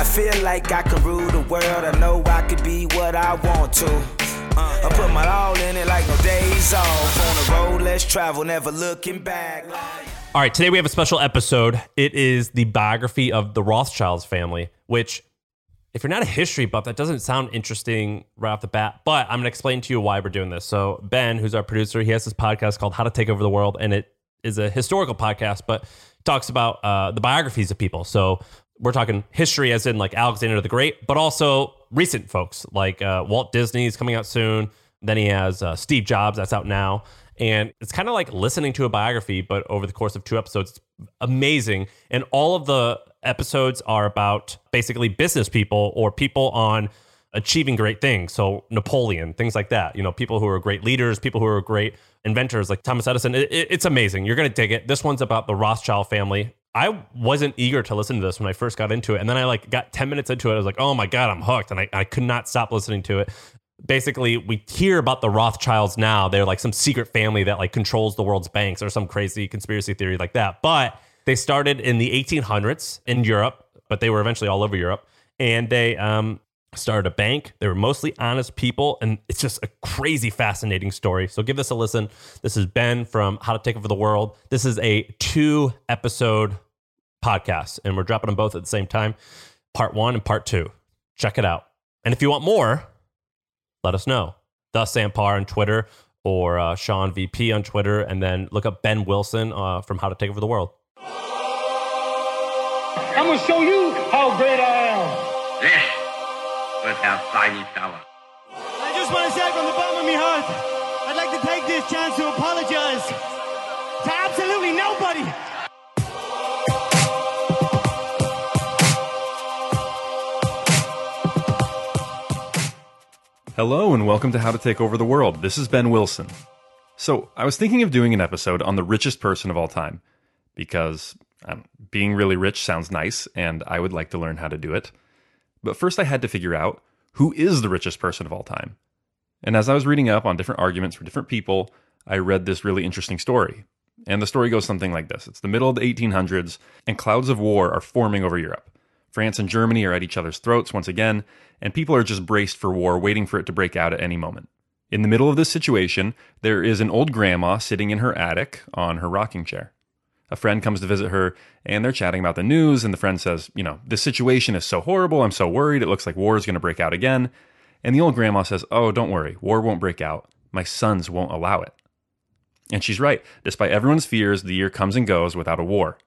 I feel like I can rule the world. I know I could be what I want to. Uh, I put my all in it like no days off. On the road, let's travel, never looking back. All right, today we have a special episode. It is the biography of the Rothschilds family, which, if you're not a history buff, that doesn't sound interesting right off the bat. But I'm going to explain to you why we're doing this. So, Ben, who's our producer, he has this podcast called How to Take Over the World, and it is a historical podcast, but talks about uh, the biographies of people. So, we're talking history as in like Alexander the Great, but also recent folks like uh, Walt is coming out soon. Then he has uh, Steve Jobs that's out now. And it's kind of like listening to a biography, but over the course of two episodes, it's amazing. And all of the episodes are about basically business people or people on achieving great things. So Napoleon, things like that. You know, people who are great leaders, people who are great inventors like Thomas Edison. It, it, it's amazing. You're going to dig it. This one's about the Rothschild family. I wasn't eager to listen to this when I first got into it. And then I like got 10 minutes into it. I was like, oh my God, I'm hooked. And I, I could not stop listening to it. Basically, we hear about the Rothschilds now. They're like some secret family that like controls the world's banks or some crazy conspiracy theory like that. But they started in the 1800s in Europe, but they were eventually all over Europe. And they um, started a bank. They were mostly honest people, and it's just a crazy, fascinating story. So give this a listen. This is Ben from How to Take Over the World. This is a two episode podcast, and we're dropping them both at the same time part one and part two. Check it out. And if you want more, let us know. The SamParr on Twitter or uh, Shaan VP on Twitter, and then look up Ben Wilson uh, from How to Take Over the World. I'm gonna show you how great was our tiny tower. I just want to say from the bottom of my heart, I'd like to take this chance to apologize to absolutely nobody. Hello and welcome to How to Take Over the World. This is Ben Wilson. So, I was thinking of doing an episode on the richest person of all time because um, being really rich sounds nice and I would like to learn how to do it. But first, I had to figure out who is the richest person of all time. And as I was reading up on different arguments for different people, I read this really interesting story. And the story goes something like this It's the middle of the 1800s, and clouds of war are forming over Europe. France and Germany are at each other's throats once again, and people are just braced for war, waiting for it to break out at any moment. In the middle of this situation, there is an old grandma sitting in her attic on her rocking chair. A friend comes to visit her, and they're chatting about the news, and the friend says, You know, this situation is so horrible, I'm so worried, it looks like war is going to break out again. And the old grandma says, Oh, don't worry, war won't break out. My sons won't allow it. And she's right. Despite everyone's fears, the year comes and goes without a war.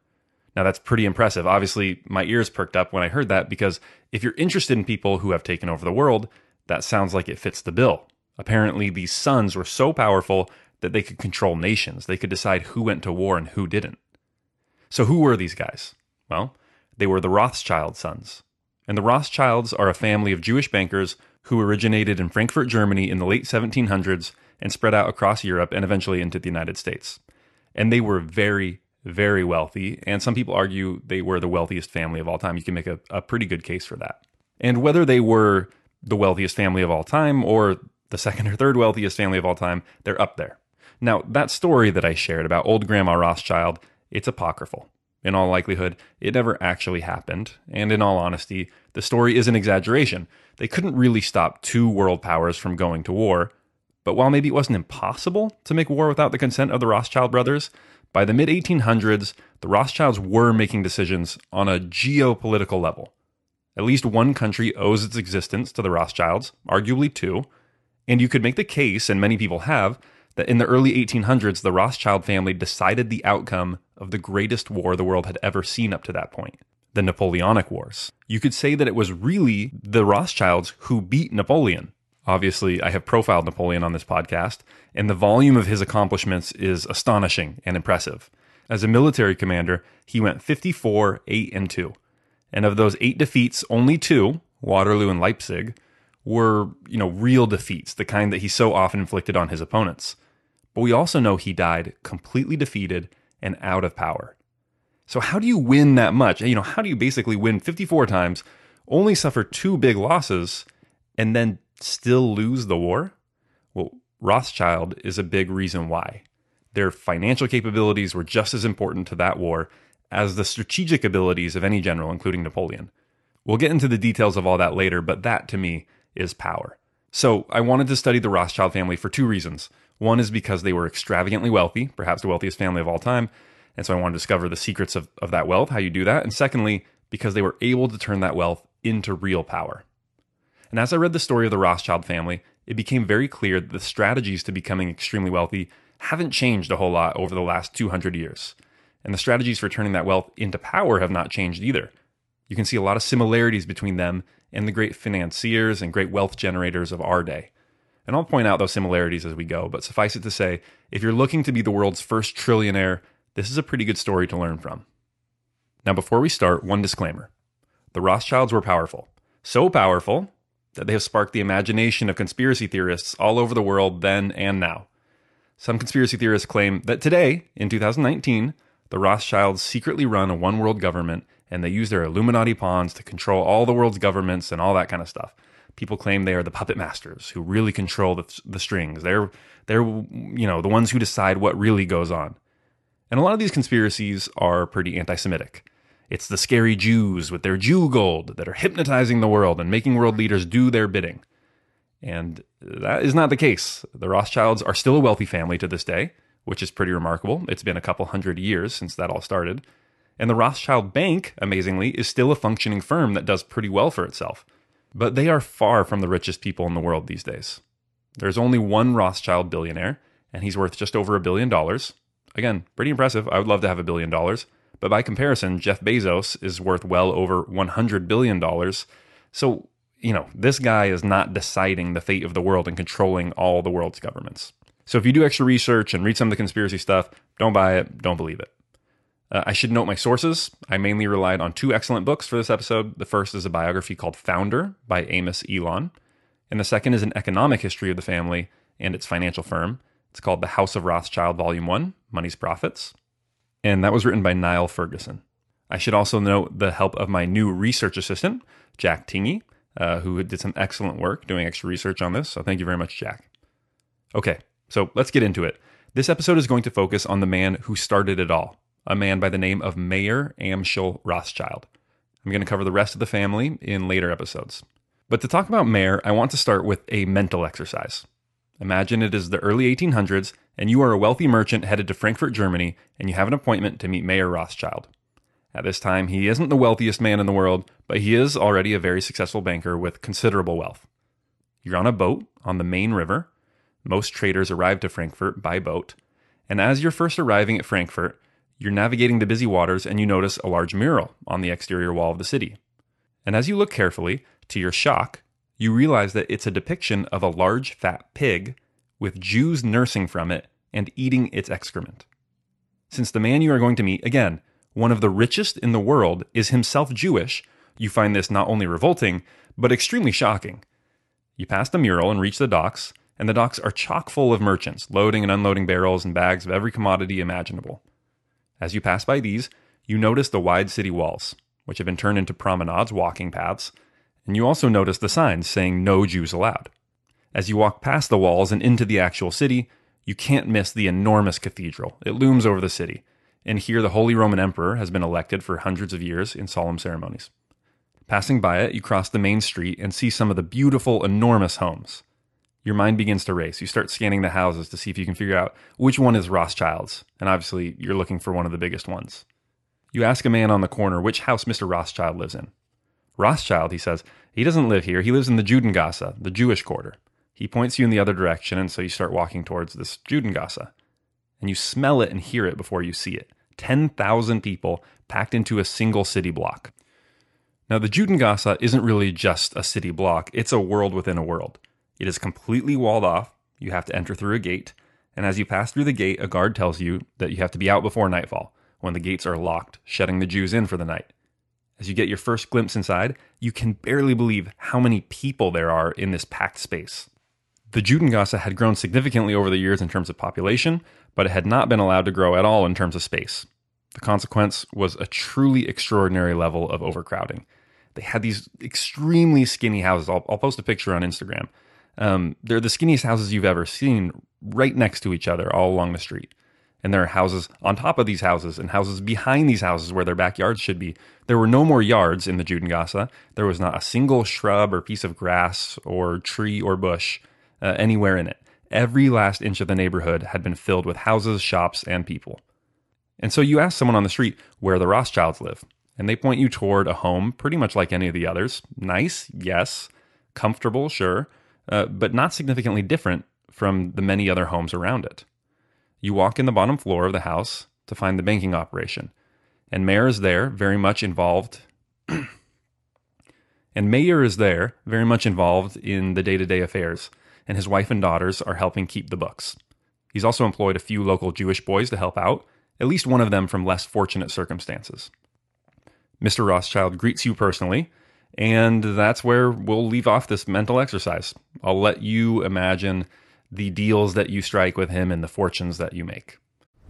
Now, that's pretty impressive. Obviously, my ears perked up when I heard that because if you're interested in people who have taken over the world, that sounds like it fits the bill. Apparently, these sons were so powerful that they could control nations. They could decide who went to war and who didn't. So, who were these guys? Well, they were the Rothschild sons. And the Rothschilds are a family of Jewish bankers who originated in Frankfurt, Germany in the late 1700s and spread out across Europe and eventually into the United States. And they were very, very wealthy, and some people argue they were the wealthiest family of all time. You can make a, a pretty good case for that. And whether they were the wealthiest family of all time or the second or third wealthiest family of all time, they're up there. Now, that story that I shared about old Grandma Rothschild, it's apocryphal. In all likelihood, it never actually happened, and in all honesty, the story is an exaggeration. They couldn't really stop two world powers from going to war, but while maybe it wasn't impossible to make war without the consent of the Rothschild brothers, by the mid 1800s, the Rothschilds were making decisions on a geopolitical level. At least one country owes its existence to the Rothschilds, arguably two, and you could make the case, and many people have, that in the early 1800s, the Rothschild family decided the outcome of the greatest war the world had ever seen up to that point the Napoleonic Wars. You could say that it was really the Rothschilds who beat Napoleon. Obviously, I have profiled Napoleon on this podcast, and the volume of his accomplishments is astonishing and impressive. As a military commander, he went 54, 8, and 2. And of those eight defeats, only two, Waterloo and Leipzig, were, you know, real defeats, the kind that he so often inflicted on his opponents. But we also know he died completely defeated and out of power. So how do you win that much? You know, how do you basically win 54 times, only suffer two big losses, and then still lose the war? Well, Rothschild is a big reason why. Their financial capabilities were just as important to that war as the strategic abilities of any general, including Napoleon. We'll get into the details of all that later, but that to me is power. So I wanted to study the Rothschild family for two reasons. One is because they were extravagantly wealthy, perhaps the wealthiest family of all time. And so I wanted to discover the secrets of, of that wealth, how you do that. And secondly, because they were able to turn that wealth into real power. And as I read the story of the Rothschild family, it became very clear that the strategies to becoming extremely wealthy haven't changed a whole lot over the last 200 years. And the strategies for turning that wealth into power have not changed either. You can see a lot of similarities between them and the great financiers and great wealth generators of our day. And I'll point out those similarities as we go, but suffice it to say, if you're looking to be the world's first trillionaire, this is a pretty good story to learn from. Now, before we start, one disclaimer the Rothschilds were powerful. So powerful that they have sparked the imagination of conspiracy theorists all over the world then and now. Some conspiracy theorists claim that today, in 2019, the Rothschilds secretly run a one world government and they use their Illuminati pawns to control all the world's governments and all that kind of stuff. People claim they are the puppet masters who really control the, the strings. They're they're you know the ones who decide what really goes on. And a lot of these conspiracies are pretty anti-Semitic. It's the scary Jews with their Jew gold that are hypnotizing the world and making world leaders do their bidding. And that is not the case. The Rothschilds are still a wealthy family to this day, which is pretty remarkable. It's been a couple hundred years since that all started. And the Rothschild Bank, amazingly, is still a functioning firm that does pretty well for itself. But they are far from the richest people in the world these days. There's only one Rothschild billionaire, and he's worth just over a billion dollars. Again, pretty impressive. I would love to have a billion dollars. But by comparison, Jeff Bezos is worth well over $100 billion. So, you know, this guy is not deciding the fate of the world and controlling all the world's governments. So if you do extra research and read some of the conspiracy stuff, don't buy it, don't believe it. Uh, I should note my sources. I mainly relied on two excellent books for this episode. The first is a biography called Founder by Amos Elon, and the second is an economic history of the family and its financial firm. It's called The House of Rothschild, Volume 1 Money's Prophets. And that was written by Niall Ferguson. I should also note the help of my new research assistant, Jack Tingey, uh, who did some excellent work doing extra research on this. So thank you very much, Jack. Okay, so let's get into it. This episode is going to focus on the man who started it all, a man by the name of Mayer Amschel Rothschild. I'm going to cover the rest of the family in later episodes. But to talk about Mayer, I want to start with a mental exercise. Imagine it is the early 1800s and you are a wealthy merchant headed to Frankfurt, Germany, and you have an appointment to meet Mayer Rothschild. At this time, he isn't the wealthiest man in the world, but he is already a very successful banker with considerable wealth. You're on a boat on the Main River. Most traders arrive to Frankfurt by boat. And as you're first arriving at Frankfurt, you're navigating the busy waters and you notice a large mural on the exterior wall of the city. And as you look carefully, to your shock, you realize that it's a depiction of a large fat pig with Jews nursing from it and eating its excrement. Since the man you are going to meet, again, one of the richest in the world, is himself Jewish, you find this not only revolting, but extremely shocking. You pass the mural and reach the docks, and the docks are chock full of merchants loading and unloading barrels and bags of every commodity imaginable. As you pass by these, you notice the wide city walls, which have been turned into promenades, walking paths, and you also notice the signs saying no Jews allowed. As you walk past the walls and into the actual city, you can't miss the enormous cathedral. It looms over the city, and here the Holy Roman Emperor has been elected for hundreds of years in solemn ceremonies. Passing by it, you cross the main street and see some of the beautiful, enormous homes. Your mind begins to race. You start scanning the houses to see if you can figure out which one is Rothschild's, and obviously you're looking for one of the biggest ones. You ask a man on the corner which house Mr. Rothschild lives in. Rothschild, he says, he doesn't live here. He lives in the Judengasse, the Jewish quarter. He points you in the other direction, and so you start walking towards this Judengasse. And you smell it and hear it before you see it. 10,000 people packed into a single city block. Now, the Judengasse isn't really just a city block, it's a world within a world. It is completely walled off. You have to enter through a gate. And as you pass through the gate, a guard tells you that you have to be out before nightfall, when the gates are locked, shutting the Jews in for the night. As you get your first glimpse inside, you can barely believe how many people there are in this packed space. The Judengasse had grown significantly over the years in terms of population, but it had not been allowed to grow at all in terms of space. The consequence was a truly extraordinary level of overcrowding. They had these extremely skinny houses. I'll, I'll post a picture on Instagram. Um, they're the skinniest houses you've ever seen, right next to each other, all along the street. And there are houses on top of these houses and houses behind these houses where their backyards should be. There were no more yards in the Judengasse. There was not a single shrub or piece of grass or tree or bush uh, anywhere in it. Every last inch of the neighborhood had been filled with houses, shops, and people. And so you ask someone on the street where the Rothschilds live, and they point you toward a home pretty much like any of the others. Nice, yes. Comfortable, sure, uh, but not significantly different from the many other homes around it. You walk in the bottom floor of the house to find the banking operation, and Mayer is there, very much involved. and Mayer is there, very much involved in the day to day affairs, and his wife and daughters are helping keep the books. He's also employed a few local Jewish boys to help out, at least one of them from less fortunate circumstances. Mr. Rothschild greets you personally, and that's where we'll leave off this mental exercise. I'll let you imagine the deals that you strike with him and the fortunes that you make.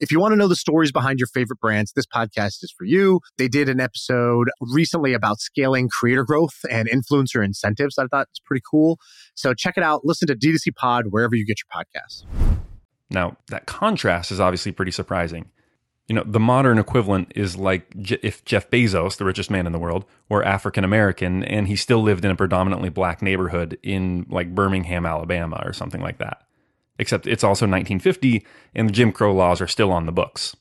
If you want to know the stories behind your favorite brands, this podcast is for you. They did an episode recently about scaling creator growth and influencer incentives. I thought it's pretty cool. So check it out. Listen to D2C Pod wherever you get your podcasts. Now, that contrast is obviously pretty surprising. You know, the modern equivalent is like if Jeff Bezos, the richest man in the world, were African American and he still lived in a predominantly black neighborhood in like Birmingham, Alabama, or something like that except it's also 1950 and the Jim Crow laws are still on the books.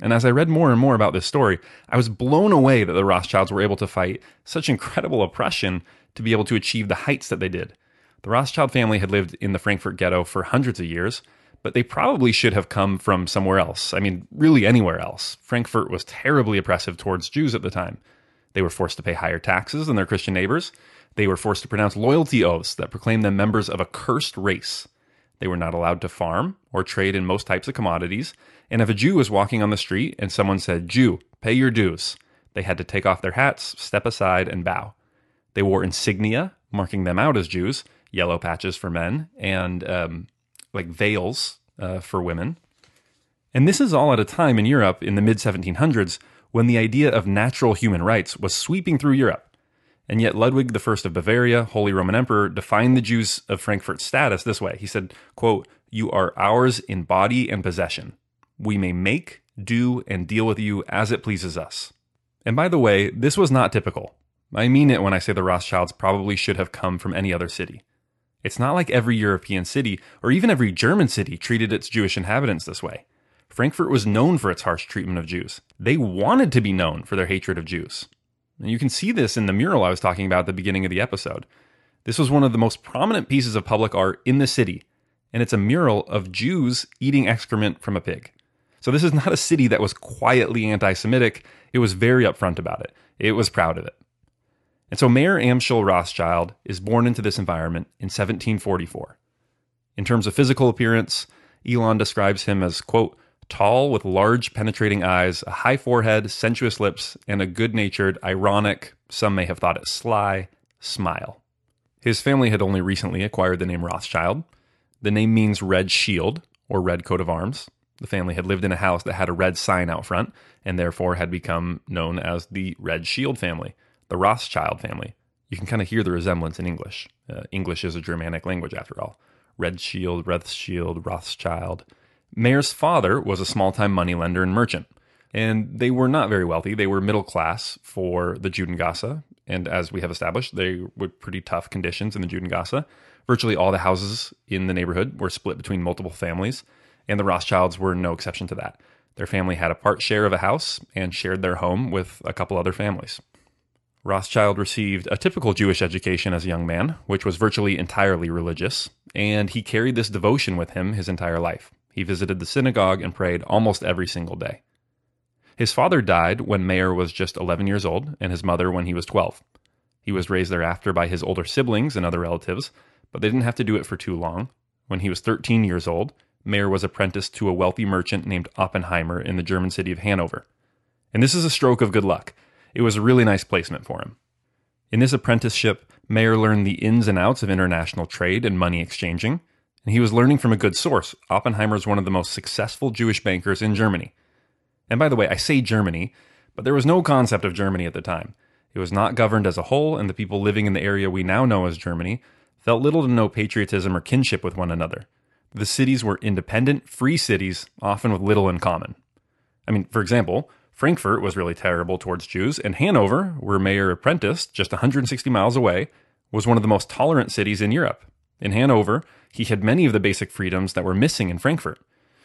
And as I read more and more about this story, I was blown away that the Rothschilds were able to fight such incredible oppression to be able to achieve the heights that they did. The Rothschild family had lived in the Frankfurt ghetto for hundreds of years, but they probably should have come from somewhere else. I mean, really anywhere else. Frankfurt was terribly oppressive towards Jews at the time. They were forced to pay higher taxes than their Christian neighbors. They were forced to pronounce loyalty oaths that proclaimed them members of a cursed race. They were not allowed to farm or trade in most types of commodities. And if a Jew was walking on the street and someone said, Jew, pay your dues, they had to take off their hats, step aside, and bow. They wore insignia, marking them out as Jews, yellow patches for men, and um, like veils uh, for women. And this is all at a time in Europe in the mid 1700s when the idea of natural human rights was sweeping through Europe. And yet Ludwig I of Bavaria, Holy Roman Emperor, defined the Jews of Frankfurt's status this way. He said, quote, You are ours in body and possession. We may make, do, and deal with you as it pleases us. And by the way, this was not typical. I mean it when I say the Rothschilds probably should have come from any other city. It's not like every European city, or even every German city, treated its Jewish inhabitants this way. Frankfurt was known for its harsh treatment of Jews. They wanted to be known for their hatred of Jews. And you can see this in the mural I was talking about at the beginning of the episode. This was one of the most prominent pieces of public art in the city, and it's a mural of Jews eating excrement from a pig. So this is not a city that was quietly anti Semitic, it was very upfront about it. It was proud of it. And so Mayer Amschel Rothschild is born into this environment in 1744. In terms of physical appearance, Elon describes him as, quote, tall with large penetrating eyes, a high forehead, sensuous lips, and a good natured, ironic, some may have thought it sly, smile. His family had only recently acquired the name Rothschild. The name means red shield, or red coat of arms. The family had lived in a house that had a red sign out front, and therefore had become known as the Red Shield family, the Rothschild family. You can kind of hear the resemblance in English. Uh, English is a Germanic language, after all. Red Shield, Rothschild, Rothschild. Mayer's father was a small time moneylender and merchant, and they were not very wealthy. They were middle class for the Judengasse, and as we have established, they were pretty tough conditions in the Judengasse. Virtually all the houses in the neighborhood were split between multiple families, and the Rothschilds were no exception to that. Their family had a part share of a house and shared their home with a couple other families. Rothschild received a typical Jewish education as a young man, which was virtually entirely religious, and he carried this devotion with him his entire life. He visited the synagogue and prayed almost every single day. His father died when Mayer was just 11 years old, and his mother when he was 12. He was raised thereafter by his older siblings and other relatives, but they didn't have to do it for too long. When he was 13 years old, Mayer was apprenticed to a wealthy merchant named Oppenheimer in the German city of Hanover. And this is a stroke of good luck. It was a really nice placement for him. In this apprenticeship, Mayer learned the ins and outs of international trade and money exchanging, and he was learning from a good source. Oppenheimer is one of the most successful Jewish bankers in Germany. And by the way, I say Germany, but there was no concept of Germany at the time. It was not governed as a whole, and the people living in the area we now know as Germany felt little to no patriotism or kinship with one another. The cities were independent, free cities, often with little in common. I mean, for example, Frankfurt was really terrible towards Jews, and Hanover, where Mayer apprenticed, just 160 miles away, was one of the most tolerant cities in Europe. In Hanover, he had many of the basic freedoms that were missing in Frankfurt.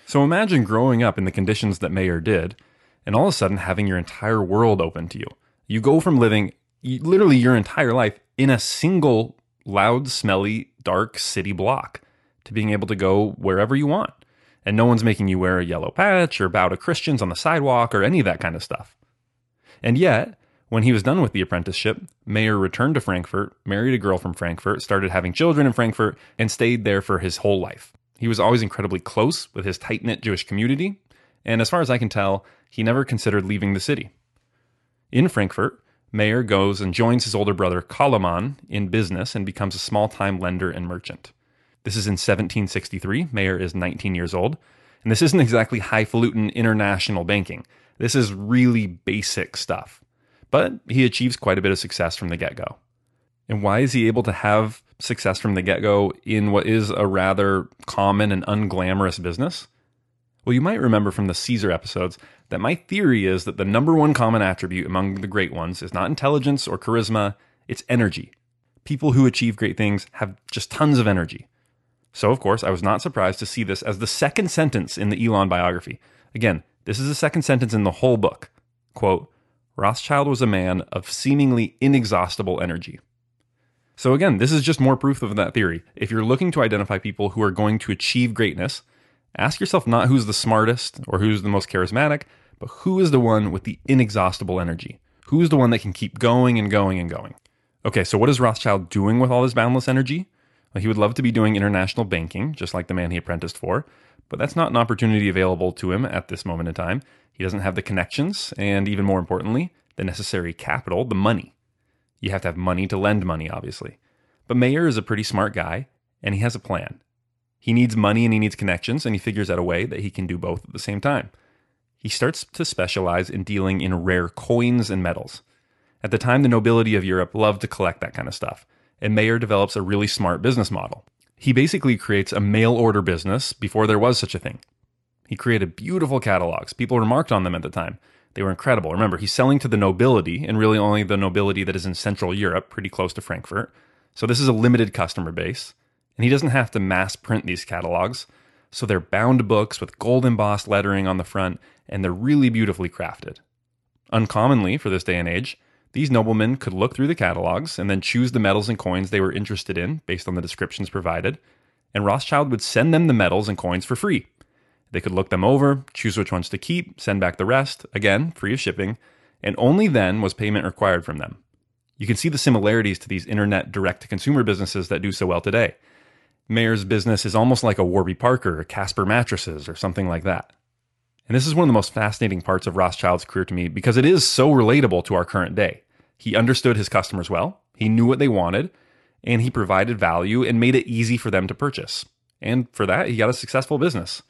So imagine growing up in the conditions that Mayer did, and all of a sudden having your entire world open to you. You go from living literally your entire life in a single loud, smelly, dark city block to being able to go wherever you want and no one's making you wear a yellow patch or bow to Christians on the sidewalk or any of that kind of stuff. And yet, when he was done with the apprenticeship, Mayer returned to Frankfurt, married a girl from Frankfurt, started having children in Frankfurt, and stayed there for his whole life. He was always incredibly close with his tight knit Jewish community, and as far as I can tell, he never considered leaving the city. In Frankfurt, Mayer goes and joins his older brother Koloman in business and becomes a small time lender and merchant. This is in 1763. Mayer is 19 years old. And this isn't exactly highfalutin international banking. This is really basic stuff. But he achieves quite a bit of success from the get go. And why is he able to have success from the get go in what is a rather common and unglamorous business? Well, you might remember from the Caesar episodes that my theory is that the number one common attribute among the great ones is not intelligence or charisma, it's energy. People who achieve great things have just tons of energy. So, of course, I was not surprised to see this as the second sentence in the Elon biography. Again, this is the second sentence in the whole book. Quote, Rothschild was a man of seemingly inexhaustible energy. So, again, this is just more proof of that theory. If you're looking to identify people who are going to achieve greatness, ask yourself not who's the smartest or who's the most charismatic, but who is the one with the inexhaustible energy? Who's the one that can keep going and going and going? Okay, so what is Rothschild doing with all this boundless energy? He would love to be doing international banking, just like the man he apprenticed for, but that's not an opportunity available to him at this moment in time. He doesn't have the connections, and even more importantly, the necessary capital, the money. You have to have money to lend money, obviously. But Mayer is a pretty smart guy, and he has a plan. He needs money and he needs connections, and he figures out a way that he can do both at the same time. He starts to specialize in dealing in rare coins and metals. At the time, the nobility of Europe loved to collect that kind of stuff and Mayer develops a really smart business model. He basically creates a mail order business before there was such a thing. He created beautiful catalogs. People remarked on them at the time. They were incredible. Remember, he's selling to the nobility, and really only the nobility that is in Central Europe, pretty close to Frankfurt. So this is a limited customer base. And he doesn't have to mass print these catalogs. So they're bound books with gold embossed lettering on the front, and they're really beautifully crafted. Uncommonly for this day and age, these noblemen could look through the catalogs and then choose the metals and coins they were interested in based on the descriptions provided, and Rothschild would send them the metals and coins for free. They could look them over, choose which ones to keep, send back the rest, again, free of shipping, and only then was payment required from them. You can see the similarities to these internet direct to consumer businesses that do so well today. Mayer's business is almost like a Warby Parker or Casper mattresses or something like that. And this is one of the most fascinating parts of Rothschild's career to me because it is so relatable to our current day. He understood his customers well, he knew what they wanted, and he provided value and made it easy for them to purchase. And for that, he got a successful business.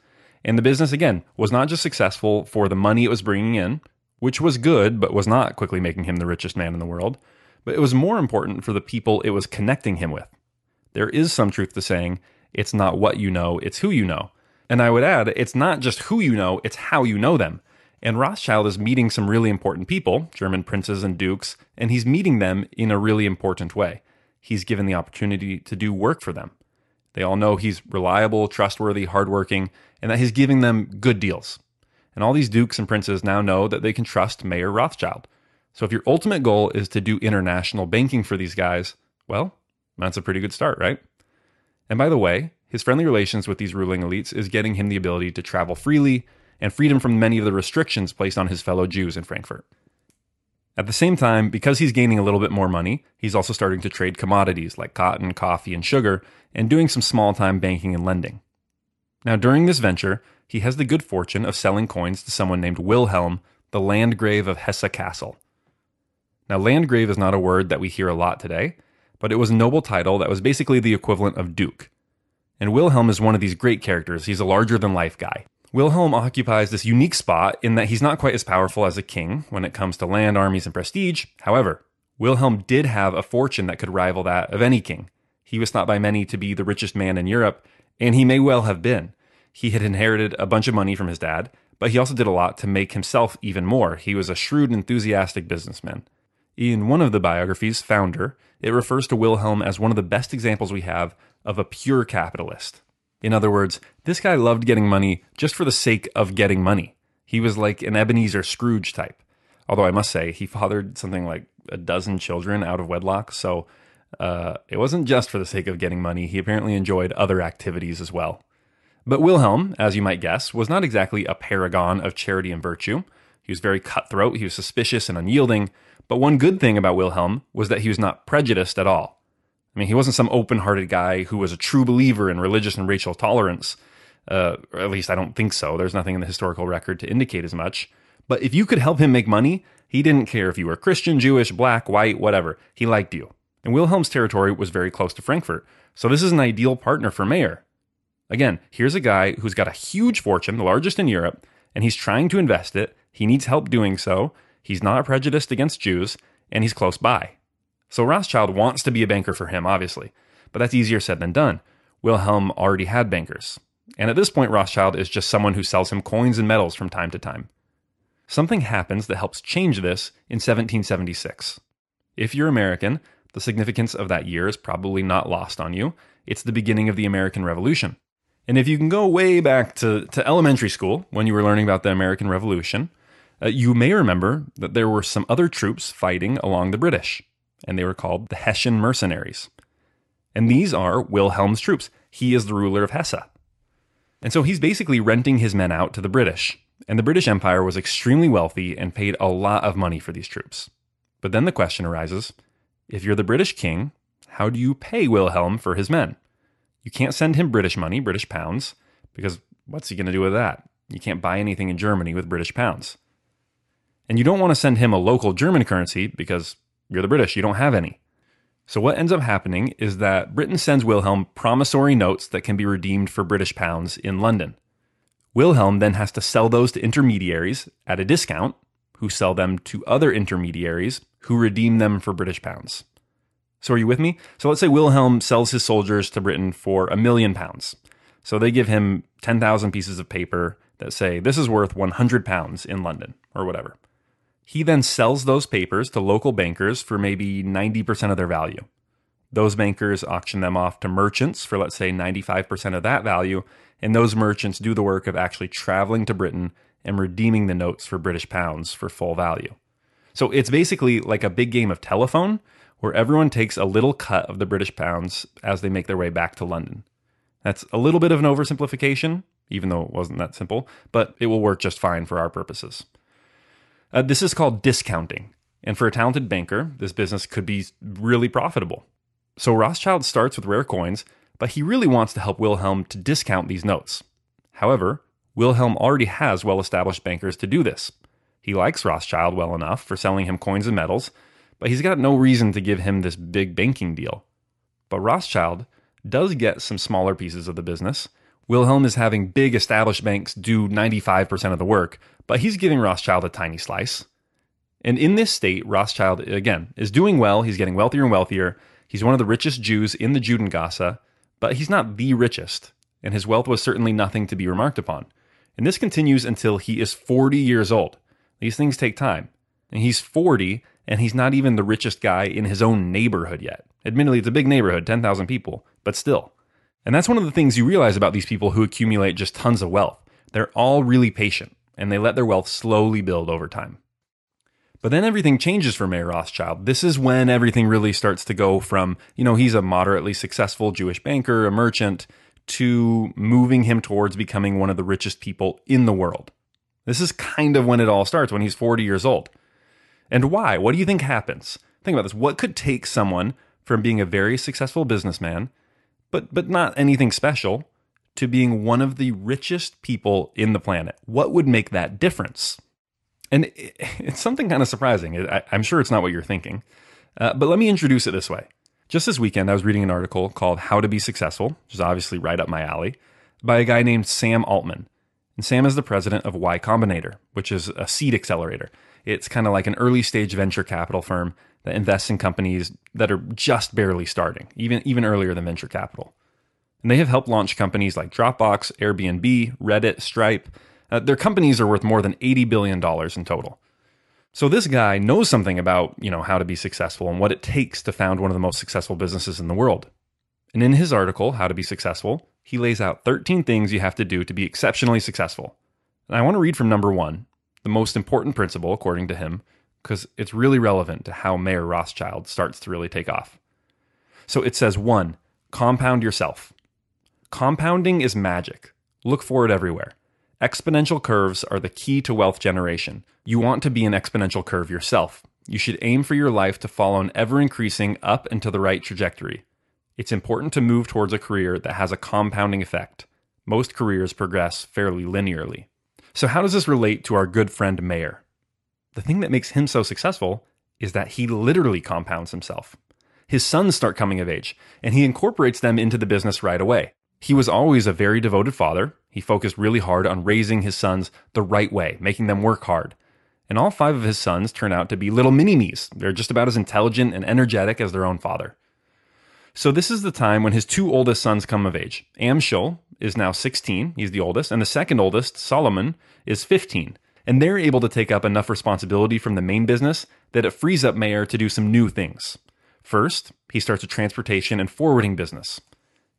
And the business, again, was not just successful for the money it was bringing in, which was good, but was not quickly making him the richest man in the world, but it was more important for the people it was connecting him with. There is some truth to saying, it's not what you know, it's who you know. And I would add, it's not just who you know, it's how you know them. And Rothschild is meeting some really important people, German princes and dukes, and he's meeting them in a really important way. He's given the opportunity to do work for them. They all know he's reliable, trustworthy, hardworking, and that he's giving them good deals. and all these dukes and princes now know that they can trust Mayer Rothschild. So if your ultimate goal is to do international banking for these guys, well, that's a pretty good start, right? And by the way, his friendly relations with these ruling elites is getting him the ability to travel freely and freedom from many of the restrictions placed on his fellow Jews in Frankfurt. At the same time, because he's gaining a little bit more money, he's also starting to trade commodities like cotton, coffee, and sugar, and doing some small time banking and lending. Now, during this venture, he has the good fortune of selling coins to someone named Wilhelm, the Landgrave of Hesse Cassel. Now, Landgrave is not a word that we hear a lot today, but it was a noble title that was basically the equivalent of Duke. And Wilhelm is one of these great characters. He's a larger than life guy. Wilhelm occupies this unique spot in that he's not quite as powerful as a king when it comes to land, armies, and prestige. However, Wilhelm did have a fortune that could rival that of any king. He was thought by many to be the richest man in Europe, and he may well have been. He had inherited a bunch of money from his dad, but he also did a lot to make himself even more. He was a shrewd, enthusiastic businessman. In one of the biographies, Founder, it refers to Wilhelm as one of the best examples we have of a pure capitalist. In other words, this guy loved getting money just for the sake of getting money. He was like an Ebenezer Scrooge type. Although I must say, he fathered something like a dozen children out of wedlock, so uh, it wasn't just for the sake of getting money. He apparently enjoyed other activities as well. But Wilhelm, as you might guess, was not exactly a paragon of charity and virtue. He was very cutthroat, he was suspicious and unyielding. But one good thing about Wilhelm was that he was not prejudiced at all. I mean, he wasn't some open hearted guy who was a true believer in religious and racial tolerance. Uh, or at least I don't think so. There's nothing in the historical record to indicate as much. But if you could help him make money, he didn't care if you were Christian, Jewish, black, white, whatever. He liked you. And Wilhelm's territory was very close to Frankfurt. So this is an ideal partner for Mayer. Again, here's a guy who's got a huge fortune, the largest in Europe, and he's trying to invest it. He needs help doing so. He's not prejudiced against Jews, and he's close by. So Rothschild wants to be a banker for him, obviously, but that's easier said than done. Wilhelm already had bankers. And at this point, Rothschild is just someone who sells him coins and medals from time to time. Something happens that helps change this in 1776. If you're American, the significance of that year is probably not lost on you. It's the beginning of the American Revolution. And if you can go way back to, to elementary school when you were learning about the American Revolution, uh, you may remember that there were some other troops fighting along the British and they were called the Hessian mercenaries. And these are Wilhelm's troops. He is the ruler of Hesse. And so he's basically renting his men out to the British. And the British Empire was extremely wealthy and paid a lot of money for these troops. But then the question arises if you're the British king, how do you pay Wilhelm for his men? You can't send him British money, British pounds, because what's he going to do with that? You can't buy anything in Germany with British pounds. And you don't want to send him a local German currency because you're the British, you don't have any. So, what ends up happening is that Britain sends Wilhelm promissory notes that can be redeemed for British pounds in London. Wilhelm then has to sell those to intermediaries at a discount, who sell them to other intermediaries who redeem them for British pounds. So, are you with me? So, let's say Wilhelm sells his soldiers to Britain for a million pounds. So, they give him 10,000 pieces of paper that say, this is worth 100 pounds in London, or whatever. He then sells those papers to local bankers for maybe 90% of their value. Those bankers auction them off to merchants for, let's say, 95% of that value, and those merchants do the work of actually traveling to Britain and redeeming the notes for British pounds for full value. So it's basically like a big game of telephone where everyone takes a little cut of the British pounds as they make their way back to London. That's a little bit of an oversimplification, even though it wasn't that simple, but it will work just fine for our purposes. Uh, this is called discounting. And for a talented banker, this business could be really profitable. So Rothschild starts with rare coins, but he really wants to help Wilhelm to discount these notes. However, Wilhelm already has well established bankers to do this. He likes Rothschild well enough for selling him coins and medals, but he's got no reason to give him this big banking deal. But Rothschild does get some smaller pieces of the business. Wilhelm is having big established banks do 95% of the work, but he's giving Rothschild a tiny slice. And in this state, Rothschild, again, is doing well. He's getting wealthier and wealthier. He's one of the richest Jews in the Judengasse, but he's not the richest, and his wealth was certainly nothing to be remarked upon. And this continues until he is 40 years old. These things take time. And he's 40, and he's not even the richest guy in his own neighborhood yet. Admittedly, it's a big neighborhood, 10,000 people, but still. And that's one of the things you realize about these people who accumulate just tons of wealth. They're all really patient and they let their wealth slowly build over time. But then everything changes for Mayer Rothschild. This is when everything really starts to go from, you know, he's a moderately successful Jewish banker, a merchant, to moving him towards becoming one of the richest people in the world. This is kind of when it all starts, when he's 40 years old. And why? What do you think happens? Think about this. What could take someone from being a very successful businessman, but but not anything special, to being one of the richest people in the planet? What would make that difference? And it's something kind of surprising. I'm sure it's not what you're thinking. Uh, but let me introduce it this way. Just this weekend, I was reading an article called How to Be Successful, which is obviously right up my alley, by a guy named Sam Altman. And Sam is the president of Y Combinator, which is a seed accelerator. It's kind of like an early stage venture capital firm that invests in companies that are just barely starting, even, even earlier than venture capital. And they have helped launch companies like Dropbox, Airbnb, Reddit, Stripe, uh, their companies are worth more than $80 billion in total. So this guy knows something about, you know, how to be successful and what it takes to found one of the most successful businesses in the world. And in his article, How to Be Successful, he lays out 13 things you have to do to be exceptionally successful. And I want to read from number 1, the most important principle according to him, because it's really relevant to how Mayer Rothschild starts to really take off. So it says 1, compound yourself. Compounding is magic. Look for it everywhere. Exponential curves are the key to wealth generation. You want to be an exponential curve yourself. You should aim for your life to follow an ever increasing up and to the right trajectory. It's important to move towards a career that has a compounding effect. Most careers progress fairly linearly. So, how does this relate to our good friend Mayer? The thing that makes him so successful is that he literally compounds himself. His sons start coming of age, and he incorporates them into the business right away. He was always a very devoted father. He focused really hard on raising his sons the right way, making them work hard. And all five of his sons turn out to be little mini me's. They're just about as intelligent and energetic as their own father. So this is the time when his two oldest sons come of age. Amschel is now 16, he's the oldest, and the second oldest, Solomon, is 15. And they're able to take up enough responsibility from the main business that it frees up Mayer to do some new things. First, he starts a transportation and forwarding business.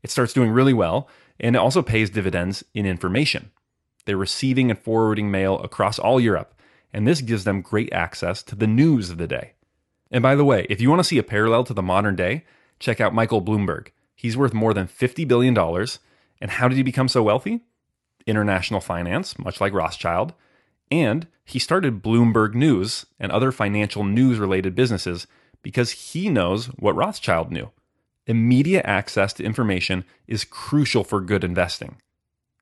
It starts doing really well, and it also pays dividends in information. They're receiving and forwarding mail across all Europe, and this gives them great access to the news of the day. And by the way, if you want to see a parallel to the modern day, check out Michael Bloomberg. He's worth more than $50 billion. And how did he become so wealthy? International finance, much like Rothschild. And he started Bloomberg News and other financial news related businesses because he knows what Rothschild knew immediate access to information is crucial for good investing.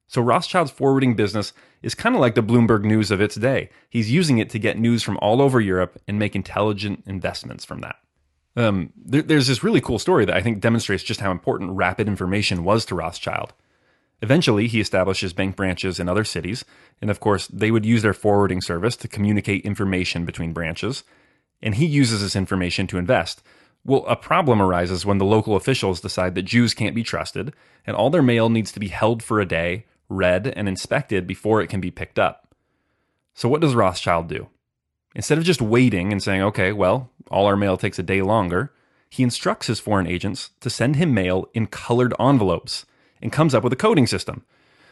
So Rothschild's forwarding business is kind of like the Bloomberg news of its day. He's using it to get news from all over Europe and make intelligent investments from that. Um, there, there's this really cool story that I think demonstrates just how important rapid information was to Rothschild. Eventually, he establishes bank branches in other cities, and of course, they would use their forwarding service to communicate information between branches. And he uses this information to invest, well, a problem arises when the local officials decide that Jews can't be trusted, and all their mail needs to be held for a day, read, and inspected before it can be picked up. So, what does Rothschild do? Instead of just waiting and saying, okay, well, all our mail takes a day longer, he instructs his foreign agents to send him mail in colored envelopes and comes up with a coding system.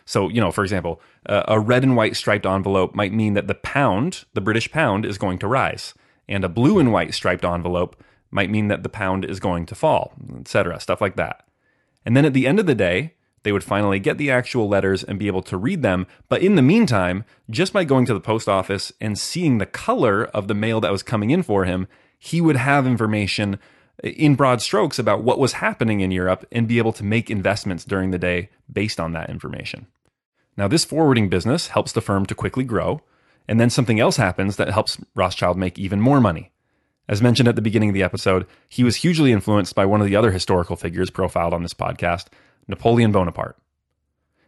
So, you know, for example, uh, a red and white striped envelope might mean that the pound, the British pound, is going to rise, and a blue and white striped envelope might mean that the pound is going to fall, etc., stuff like that. And then at the end of the day, they would finally get the actual letters and be able to read them. But in the meantime, just by going to the post office and seeing the color of the mail that was coming in for him, he would have information uh, in broad strokes about what was happening in Europe and be able to make investments during the day based on that information. Now, this forwarding business helps the firm to quickly grow, and then something else happens that helps Rothschild make even more money. As mentioned at the beginning of the episode, he was hugely influenced by one of the other historical figures profiled on this podcast, Napoleon Bonaparte.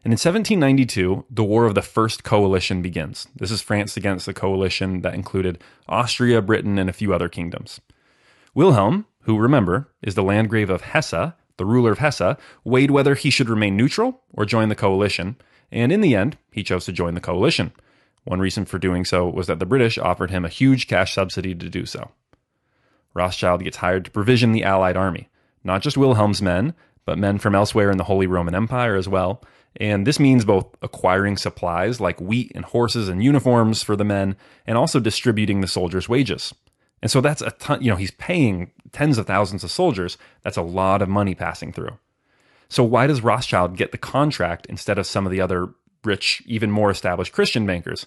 And in 1792, the War of the First Coalition begins. This is France against the coalition that included Austria, Britain, and a few other kingdoms. Wilhelm, who remember is the Landgrave of Hesse, the ruler of Hesse, weighed whether he should remain neutral or join the coalition, and in the end, he chose to join the coalition. One reason for doing so was that the British offered him a huge cash subsidy to do so. Rothschild gets hired to provision the Allied army, not just Wilhelm's men, but men from elsewhere in the Holy Roman Empire as well, And this means both acquiring supplies like wheat and horses and uniforms for the men, and also distributing the soldiers' wages. And so that's a ton, you know, he's paying tens of thousands of soldiers. That's a lot of money passing through. So why does Rothschild get the contract instead of some of the other rich, even more established Christian bankers?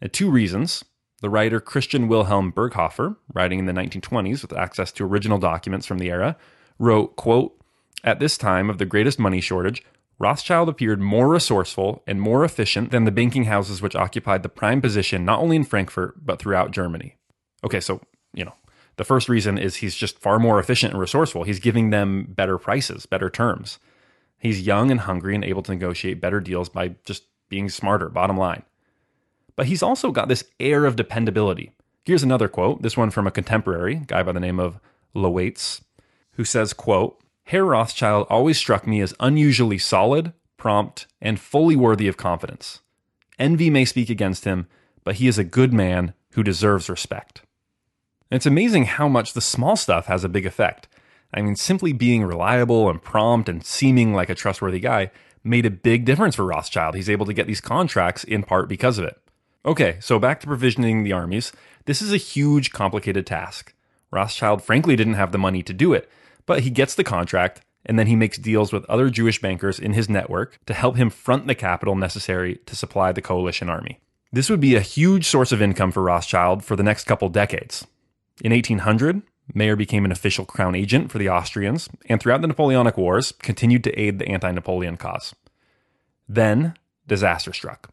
And two reasons. The writer Christian Wilhelm Berghofer, writing in the 1920s with access to original documents from the era, wrote, quote, At this time of the greatest money shortage, Rothschild appeared more resourceful and more efficient than the banking houses which occupied the prime position not only in Frankfurt, but throughout Germany. Okay, so, you know, the first reason is he's just far more efficient and resourceful. He's giving them better prices, better terms. He's young and hungry and able to negotiate better deals by just being smarter, bottom line. But he's also got this air of dependability. Here's another quote, this one from a contemporary, guy by the name of Lowaitz, who says, quote, Herr Rothschild always struck me as unusually solid, prompt, and fully worthy of confidence. Envy may speak against him, but he is a good man who deserves respect. It's amazing how much the small stuff has a big effect. I mean, simply being reliable and prompt and seeming like a trustworthy guy made a big difference for Rothschild. He's able to get these contracts in part because of it. Okay, so back to provisioning the armies. This is a huge, complicated task. Rothschild frankly didn't have the money to do it, but he gets the contract and then he makes deals with other Jewish bankers in his network to help him front the capital necessary to supply the coalition army. This would be a huge source of income for Rothschild for the next couple decades. In 1800, Mayer became an official crown agent for the Austrians, and throughout the Napoleonic Wars, continued to aid the anti Napoleon cause. Then, disaster struck.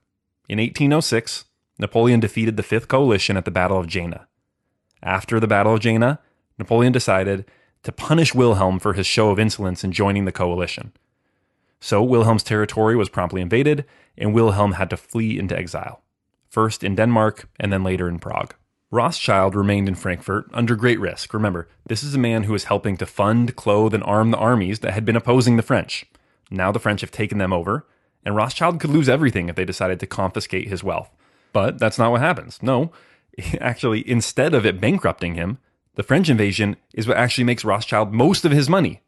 In 1806, Napoleon defeated the Fifth Coalition at the Battle of Jena. After the Battle of Jena, Napoleon decided to punish Wilhelm for his show of insolence in joining the coalition. So Wilhelm's territory was promptly invaded, and Wilhelm had to flee into exile, first in Denmark and then later in Prague. Rothschild remained in Frankfurt under great risk. Remember, this is a man who was helping to fund, clothe, and arm the armies that had been opposing the French. Now the French have taken them over, and Rothschild could lose everything if they decided to confiscate his wealth. But that's not what happens. No, actually, instead of it bankrupting him, the French invasion is what actually makes Rothschild most of his money.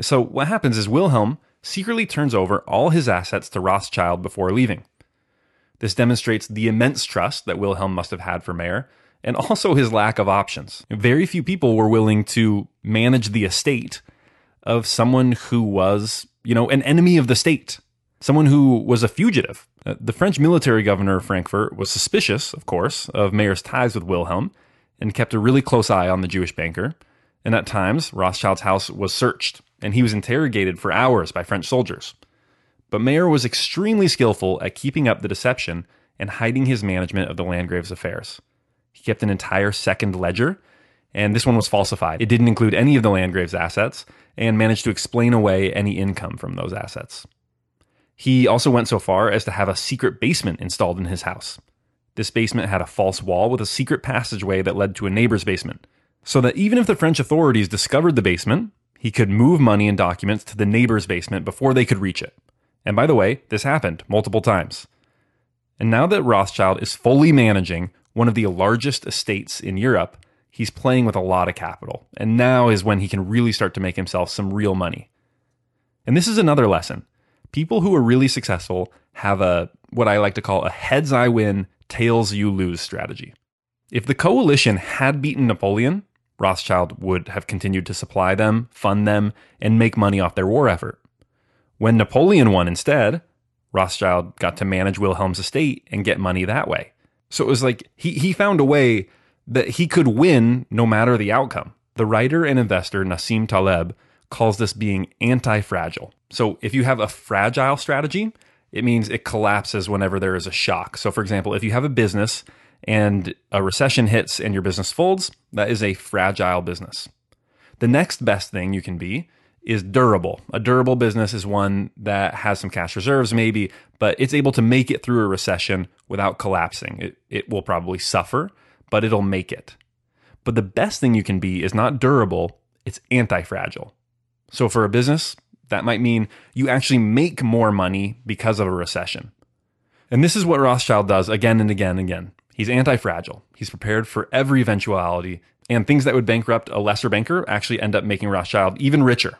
So what happens is Wilhelm secretly turns over all his assets to Rothschild before leaving. This demonstrates the immense trust that Wilhelm must have had for Mayer and also his lack of options. Very few people were willing to manage the estate of someone who was, you know, an enemy of the state, someone who was a fugitive. Uh, the French military governor of Frankfurt was suspicious, of course, of Mayer's ties with Wilhelm and kept a really close eye on the Jewish banker. And at times, Rothschild's house was searched and he was interrogated for hours by French soldiers. But Mayer was extremely skillful at keeping up the deception and hiding his management of the Landgrave's affairs. He kept an entire second ledger, and this one was falsified. It didn't include any of the Landgrave's assets and managed to explain away any income from those assets. He also went so far as to have a secret basement installed in his house. This basement had a false wall with a secret passageway that led to a neighbor's basement, so that even if the French authorities discovered the basement, he could move money and documents to the neighbor's basement before they could reach it. And by the way, this happened multiple times. And now that Rothschild is fully managing one of the largest estates in Europe, he's playing with a lot of capital. And now is when he can really start to make himself some real money. And this is another lesson. People who are really successful have a what I like to call a heads I win, tails you lose strategy. If the coalition had beaten Napoleon, Rothschild would have continued to supply them, fund them, and make money off their war effort. When Napoleon won instead, Rothschild got to manage Wilhelm's estate and get money that way. So it was like he, he found a way that he could win no matter the outcome. The writer and investor Nassim Taleb calls this being anti fragile. So if you have a fragile strategy, it means it collapses whenever there is a shock. So, for example, if you have a business and a recession hits and your business folds, that is a fragile business. The next best thing you can be is durable. A durable business is one that has some cash reserves, maybe, but it's able to make it through a recession without collapsing. It, it will probably suffer, but it'll make it. But the best thing you can be is not durable, it's anti fragile. So for a business, that might mean you actually make more money because of a recession. And this is what Rothschild does again and again and again. He's anti fragile, he's prepared for every eventuality, and things that would bankrupt a lesser banker actually end up making Rothschild even richer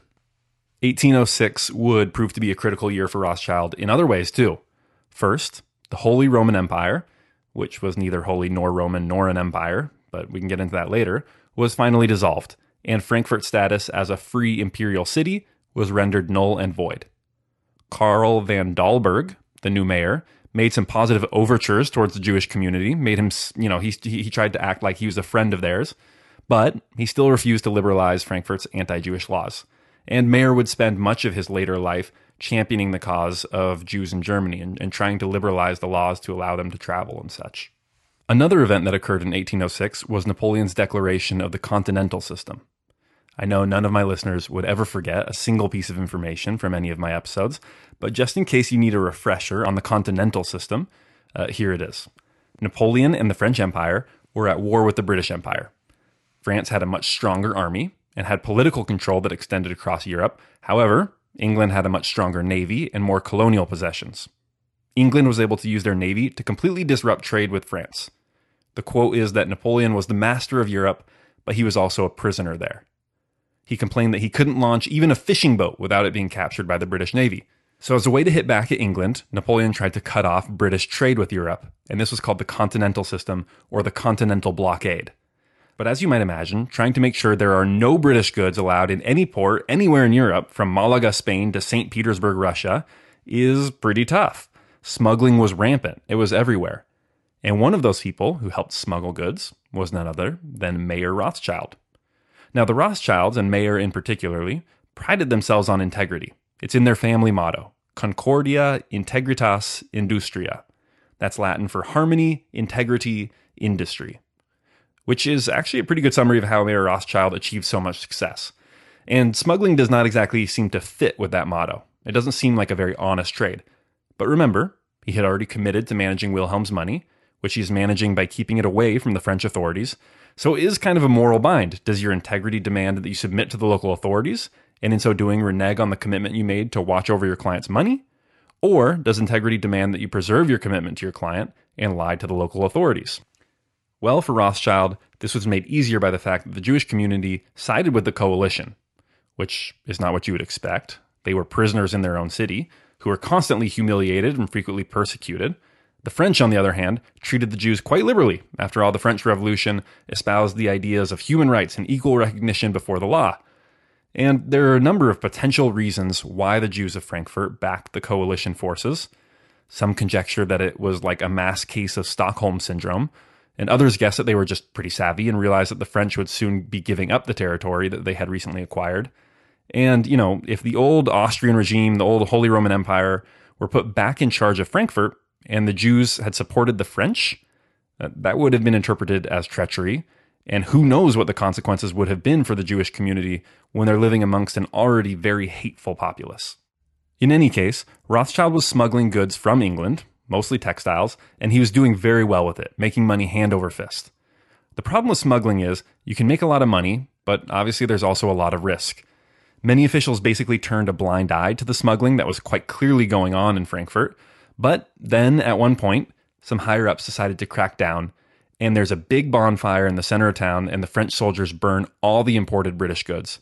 1806 would prove to be a critical year for Rothschild in other ways, too. First, the Holy Roman Empire, which was neither holy nor Roman nor an empire, but we can get into that later, was finally dissolved, and Frankfurt's status as a free imperial city was rendered null and void. Karl von Dalberg, the new mayor, made some positive overtures towards the Jewish community, made him, you know, he, he tried to act like he was a friend of theirs, but he still refused to liberalize Frankfurt's anti Jewish laws. And Mayer would spend much of his later life championing the cause of Jews in Germany and, and trying to liberalize the laws to allow them to travel and such. Another event that occurred in 1806 was Napoleon's declaration of the Continental System. I know none of my listeners would ever forget a single piece of information from any of my episodes, but just in case you need a refresher on the Continental System, uh, here it is. Napoleon and the French Empire were at war with the British Empire. France had a much stronger army and had political control that extended across Europe. However, England had a much stronger navy and more colonial possessions. England was able to use their navy to completely disrupt trade with France. The quote is that Napoleon was the master of Europe, but he was also a prisoner there. He complained that he couldn't launch even a fishing boat without it being captured by the British Navy. So, as a way to hit back at England, Napoleon tried to cut off British trade with Europe, and this was called the Continental System or the Continental Blockade. But as you might imagine, trying to make sure there are no British goods allowed in any port anywhere in Europe, from Malaga, Spain to St. Petersburg, Russia, is pretty tough. Smuggling was rampant, it was everywhere. And one of those people who helped smuggle goods was none other than Mayer Rothschild. Now, the Rothschilds, and Mayer in particularly, prided themselves on integrity. It's in their family motto Concordia Integritas Industria. That's Latin for harmony, integrity, industry which is actually a pretty good summary of how Mayer Rothschild achieved so much success. And smuggling does not exactly seem to fit with that motto. It doesn't seem like a very honest trade. But remember, he had already committed to managing Wilhelm's money, which he's managing by keeping it away from the French authorities. So it is kind of a moral bind. Does your integrity demand that you submit to the local authorities, and in so doing renege on the commitment you made to watch over your client's money? Or does integrity demand that you preserve your commitment to your client and lie to the local authorities? Well, for Rothschild, this was made easier by the fact that the Jewish community sided with the coalition, which is not what you would expect. They were prisoners in their own city, who were constantly humiliated and frequently persecuted. The French, on the other hand, treated the Jews quite liberally. After all, the French Revolution espoused the ideas of human rights and equal recognition before the law. And there are a number of potential reasons why the Jews of Frankfurt backed the coalition forces. Some conjecture that it was like a mass case of Stockholm syndrome, and others guess that they were just pretty savvy and realized that the French would soon be giving up the territory that they had recently acquired. And, you know, if the old Austrian regime, the old Holy Roman Empire, were put back in charge of Frankfurt and the Jews had supported the French, uh, that would have been interpreted as treachery. And who knows what the consequences would have been for the Jewish community when they're living amongst an already very hateful populace. In any case, Rothschild was smuggling goods from England, mostly textiles, and he was doing very well with it, making money hand over fist. The problem with smuggling is you can make a lot of money, but obviously there's also a lot of risk. Many officials basically turned a blind eye to the smuggling that was quite clearly going on in Frankfurt. But then, at one point, some higher ups decided to crack down, and there's a big bonfire in the center of town, and the French soldiers burn all the imported British goods.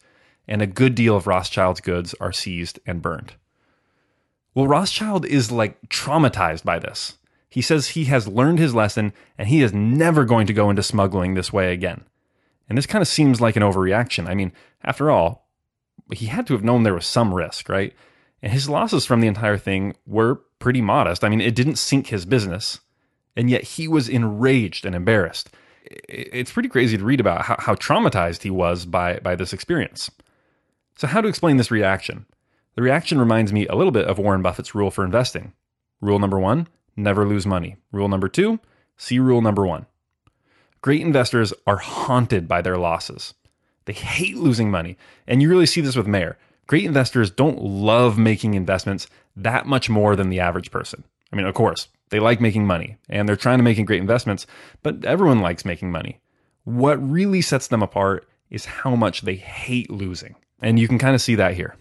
And a good deal of Rothschild's goods are seized and burned. Well, Rothschild is like traumatized by this. He says he has learned his lesson and he is never going to go into smuggling this way again. And this kind of seems like an overreaction. I mean, after all, he had to have known there was some risk, right? And his losses from the entire thing were pretty modest. I mean, it didn't sink his business. And yet he was enraged and embarrassed. It's pretty crazy to read about how, how traumatized he was by, by this experience. So, how to explain this reaction? The reaction reminds me a little bit of Warren Buffett's rule for investing. Rule number one never lose money. Rule number two see rule number one. Great investors are haunted by their losses. They hate losing money. And you really see this with Mayer. Great investors don't love making investments that much more than the average person. I mean, of course, they like making money and they're trying to make great investments, but everyone likes making money. What really sets them apart is how much they hate losing. And you can kind of see that here.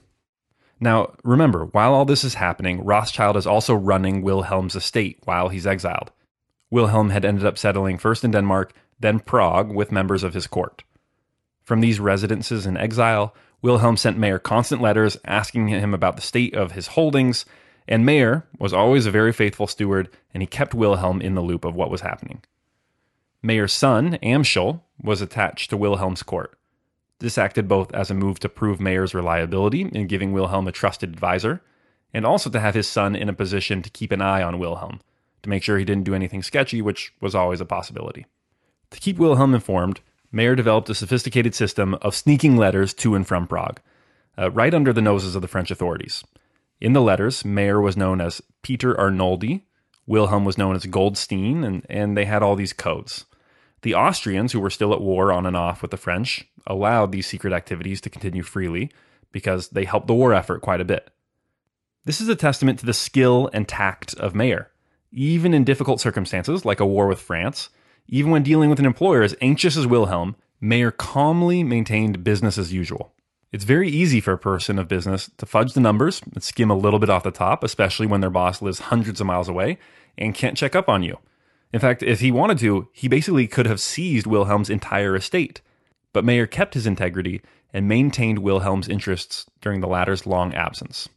Now, remember, while all this is happening, Rothschild is also running Wilhelm's estate while he's exiled. Wilhelm had ended up settling first in Denmark, then Prague with members of his court. From these residences in exile, Wilhelm sent Mayer constant letters asking him about the state of his holdings, and Mayer was always a very faithful steward, and he kept Wilhelm in the loop of what was happening. Mayer's son, Amschel, was attached to Wilhelm's court. This acted both as a move to prove Mayer's reliability in giving Wilhelm a trusted advisor, and also to have his son in a position to keep an eye on Wilhelm, to make sure he didn't do anything sketchy, which was always a possibility. To keep Wilhelm informed, Mayer developed a sophisticated system of sneaking letters to and from Prague, uh, right under the noses of the French authorities. In the letters, Mayer was known as Peter Arnoldi, Wilhelm was known as Goldstein, and, and they had all these codes. The Austrians, who were still at war on and off with the French, allowed these secret activities to continue freely because they helped the war effort quite a bit. This is a testament to the skill and tact of Mayer. Even in difficult circumstances, like a war with France, even when dealing with an employer as anxious as Wilhelm, Mayer calmly maintained business as usual. It's very easy for a person of business to fudge the numbers and skim a little bit off the top, especially when their boss lives hundreds of miles away and can't check up on you. In fact, if he wanted to, he basically could have seized Wilhelm's entire estate. But Mayer kept his integrity and maintained Wilhelm's interests during the latter's long absence.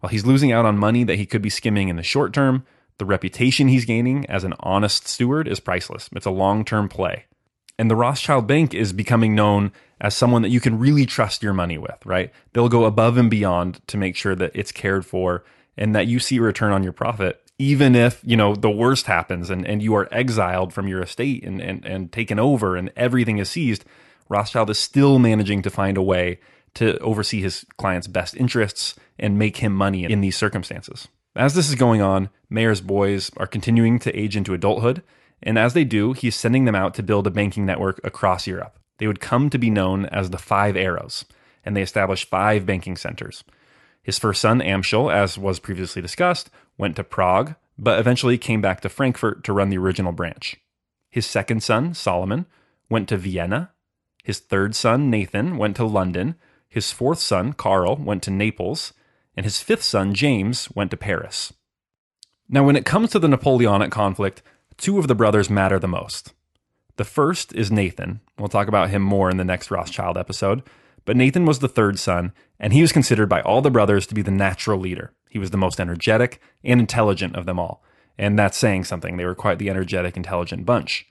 While he's losing out on money that he could be skimming in the short term, the reputation he's gaining as an honest steward is priceless. It's a long term play. And the Rothschild Bank is becoming known as someone that you can really trust your money with, right? They'll go above and beyond to make sure that it's cared for and that you see a return on your profit, even if, you know, the worst happens and, and you are exiled from your estate and, and, and taken over and everything is seized. Rothschild is still managing to find a way to oversee his client's best interests and make him money in these circumstances. As this is going on, Mayer's boys are continuing to age into adulthood, and as they do, he's sending them out to build a banking network across Europe. They would come to be known as the Five Arrows, and they established five banking centers. His first son, Amschel, as was previously discussed, went to Prague, but eventually came back to Frankfurt to run the original branch. His second son, Solomon, went to Vienna. His third son, Nathan, went to London. His fourth son, Karl, went to Naples and his fifth son, James, went to Paris. Now, when it comes to the Napoleonic conflict, two of the brothers matter the most. The first is Nathan. We'll talk about him more in the next Rothschild episode. But Nathan was the third son, and he was considered by all the brothers to be the natural leader. He was the most energetic and intelligent of them all. And that's saying something. They were quite the energetic, intelligent bunch.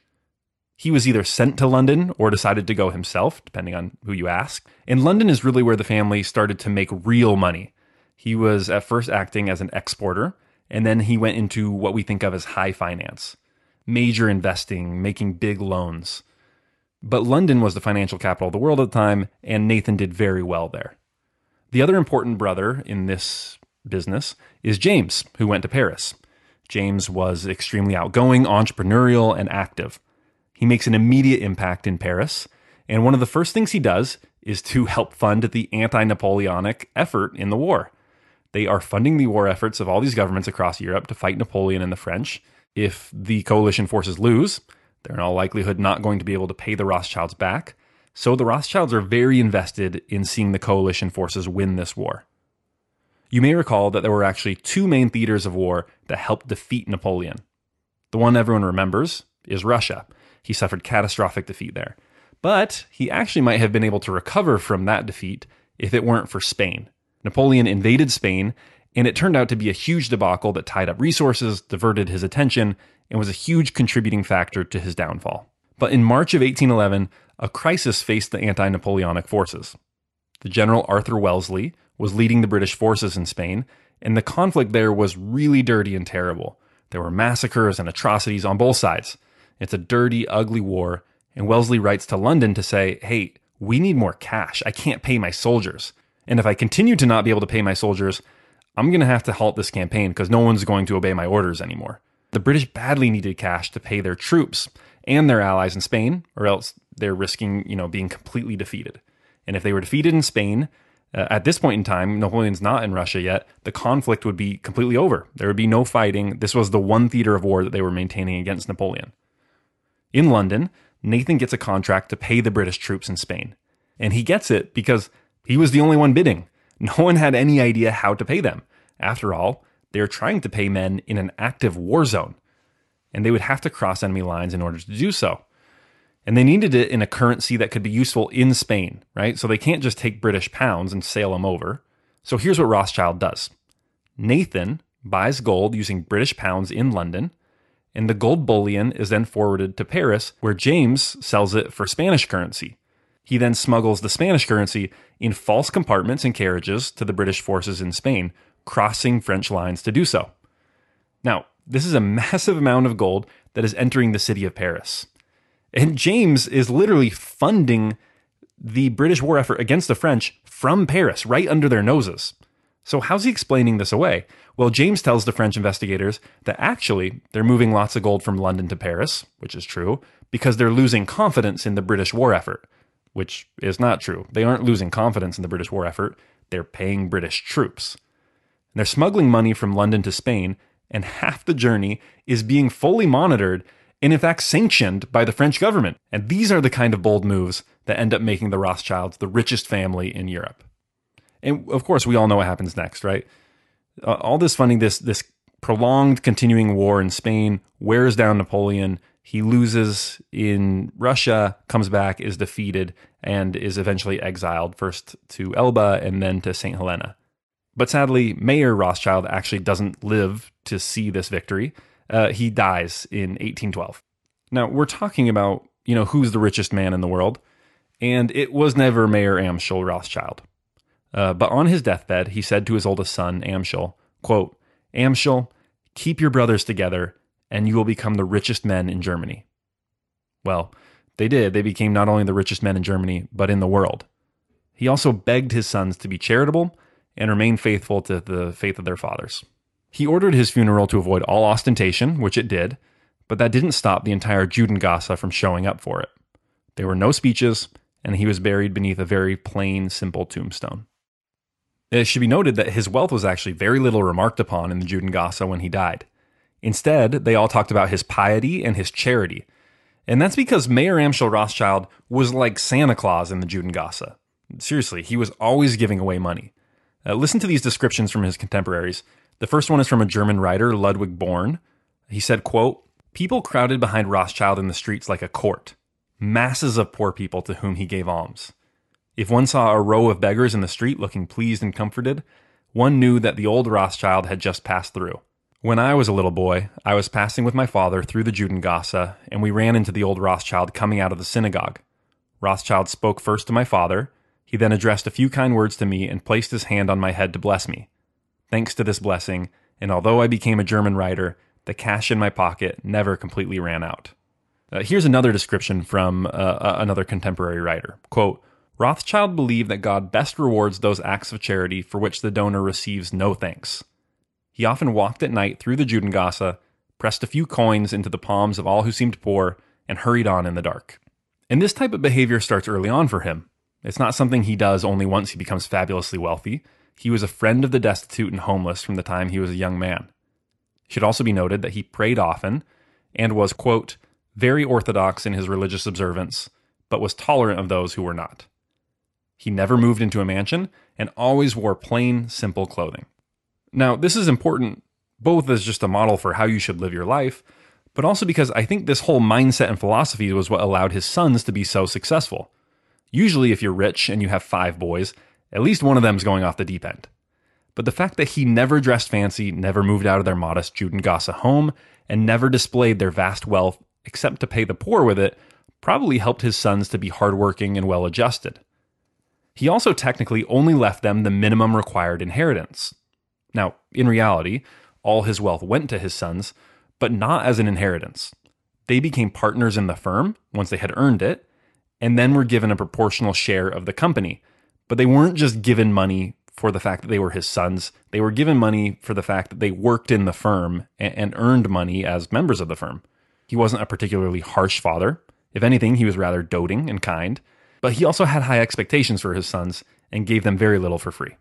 He was either sent to London or decided to go himself, depending on who you ask. And London is really where the family started to make real money. He was at first acting as an exporter, and then he went into what we think of as high finance, major investing, making big loans. But London was the financial capital of the world at the time, and Nathan did very well there. The other important brother in this business is James, who went to Paris. James was extremely outgoing, entrepreneurial, and active. He makes an immediate impact in Paris, and one of the first things he does is to help fund the anti Napoleonic effort in the war. They are funding the war efforts of all these governments across Europe to fight Napoleon and the French. If the coalition forces lose, they're in all likelihood not going to be able to pay the Rothschilds back. So the Rothschilds are very invested in seeing the coalition forces win this war. You may recall that there were actually two main theaters of war that helped defeat Napoleon. The one everyone remembers is Russia. He suffered catastrophic defeat there. But he actually might have been able to recover from that defeat if it weren't for Spain. Napoleon invaded Spain, and it turned out to be a huge debacle that tied up resources, diverted his attention, and was a huge contributing factor to his downfall. But in March of 1811, a crisis faced the anti Napoleonic forces. The general Arthur Wellesley was leading the British forces in Spain, and the conflict there was really dirty and terrible. There were massacres and atrocities on both sides. It's a dirty, ugly war, and Wellesley writes to London to say, hey, we need more cash. I can't pay my soldiers. And if I continue to not be able to pay my soldiers, I'm going to have to halt this campaign because no one's going to obey my orders anymore. The British badly needed cash to pay their troops and their allies in Spain, or else they're risking, you know, being completely defeated. And if they were defeated in Spain, uh, at this point in time, Napoleon's not in Russia yet, the conflict would be completely over. There would be no fighting. This was the one theater of war that they were maintaining against Napoleon. In London, Nathan gets a contract to pay the British troops in Spain. And he gets it because he was the only one bidding. No one had any idea how to pay them. After all, they were trying to pay men in an active war zone, and they would have to cross enemy lines in order to do so. And they needed it in a currency that could be useful in Spain, right? So they can't just take British pounds and sail them over. So here's what Rothschild does Nathan buys gold using British pounds in London, and the gold bullion is then forwarded to Paris, where James sells it for Spanish currency. He then smuggles the Spanish currency in false compartments and carriages to the British forces in Spain, crossing French lines to do so. Now, this is a massive amount of gold that is entering the city of Paris. And James is literally funding the British war effort against the French from Paris, right under their noses. So, how's he explaining this away? Well, James tells the French investigators that actually they're moving lots of gold from London to Paris, which is true, because they're losing confidence in the British war effort, which is not true. They aren't losing confidence in the British war effort, they're paying British troops. And they're smuggling money from London to Spain, and half the journey is being fully monitored and, in fact, sanctioned by the French government. And these are the kind of bold moves that end up making the Rothschilds the richest family in Europe. And of course, we all know what happens next, right? Uh, all this funding, this this prolonged continuing war in Spain wears down Napoleon. He loses in Russia, comes back, is defeated, and is eventually exiled first to Elba and then to St. Helena. But sadly, Mayer Rothschild actually doesn't live to see this victory. Uh, he dies in 1812. Now, we're talking about, you know, who's the richest man in the world, and it was never Mayer Amschel Rothschild. Uh, but on his deathbed, he said to his oldest son, Amschel, quote, Amschel, keep your brothers together, and you will become the richest men in Germany. Well, they did. They became not only the richest men in Germany, but in the world. He also begged his sons to be charitable and remain faithful to the faith of their fathers. He ordered his funeral to avoid all ostentation, which it did, but that didn't stop the entire Judengasse from showing up for it. There were no speeches, and he was buried beneath a very plain, simple tombstone. It should be noted that his wealth was actually very little remarked upon in the Judengasse when he died. Instead, they all talked about his piety and his charity. And that's because Mayer Amschel Rothschild was like Santa Claus in the Judengasse. Seriously, he was always giving away money. Uh, listen to these descriptions from his contemporaries. The first one is from a German writer, Ludwig Born. He said, quote, People crowded behind Rothschild in the streets like a court, masses of poor people to whom he gave alms. If one saw a row of beggars in the street looking pleased and comforted, one knew that the old Rothschild had just passed through. When I was a little boy, I was passing with my father through the Judengasse, and we ran into the old Rothschild coming out of the synagogue. Rothschild spoke first to my father. He then addressed a few kind words to me and placed his hand on my head to bless me. Thanks to this blessing, and although I became a German writer, the cash in my pocket never completely ran out. Uh, here's another description from uh, another contemporary writer. Quote, Rothschild believed that God best rewards those acts of charity for which the donor receives no thanks. He often walked at night through the Judengasse, pressed a few coins into the palms of all who seemed poor, and hurried on in the dark. And this type of behavior starts early on for him. It's not something he does only once he becomes fabulously wealthy. He was a friend of the destitute and homeless from the time he was a young man. It should also be noted that he prayed often and was, quote, very orthodox in his religious observance, but was tolerant of those who were not. He never moved into a mansion and always wore plain, simple clothing. Now, this is important both as just a model for how you should live your life, but also because I think this whole mindset and philosophy was what allowed his sons to be so successful. Usually, if you're rich and you have five boys, at least one of them's going off the deep end. But the fact that he never dressed fancy, never moved out of their modest Judengasse home, and never displayed their vast wealth except to pay the poor with it probably helped his sons to be hardworking and well adjusted. He also technically only left them the minimum required inheritance. Now, in reality, all his wealth went to his sons, but not as an inheritance. They became partners in the firm once they had earned it, and then were given a proportional share of the company. But they weren't just given money for the fact that they were his sons, they were given money for the fact that they worked in the firm and, earned money as members of the firm. He wasn't a particularly harsh father. If anything, he was rather doting and kind but he also had high expectations for his sons and gave them very little for free.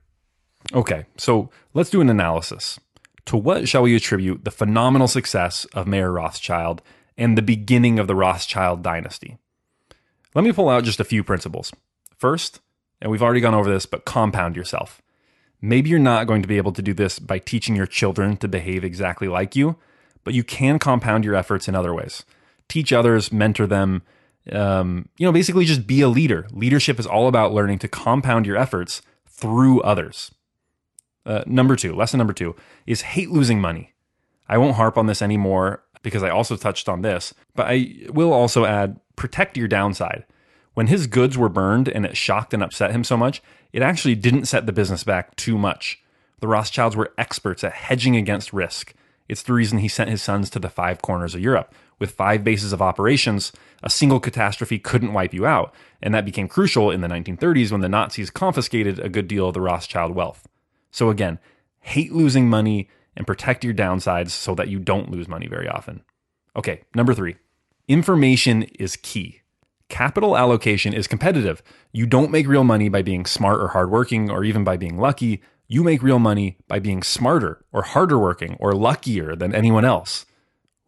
Okay, so let's do an analysis. To what shall we attribute the phenomenal success of Mayer Rothschild and the beginning of the Rothschild dynasty? Let me pull out just a few principles. First, and we've already gone over this, but compound yourself. Maybe you're not going to be able to do this by teaching your children to behave exactly like you, but you can compound your efforts in other ways. Teach others, mentor them, Um, you know, basically just be a leader. Leadership is all about learning to compound your efforts through others. Uh, number two, lesson number two is hate losing money. I won't harp on this anymore because I also touched on this, but I will also add protect your downside. When his goods were burned and it shocked and upset him so much, it actually didn't set the business back too much. The Rothschilds were experts at hedging against risk. It's the reason he sent his sons to the five corners of Europe. With five bases of operations, a single catastrophe couldn't wipe you out, and that became crucial in the 1930s when the Nazis confiscated a good deal of the Rothschild wealth. So again, hate losing money and protect your downsides so that you don't lose money very often. Okay, number three, information is key. Capital allocation is competitive. You don't make real money by being smart or hardworking or even by being lucky. You make real money by being smarter or harder working or luckier than anyone else.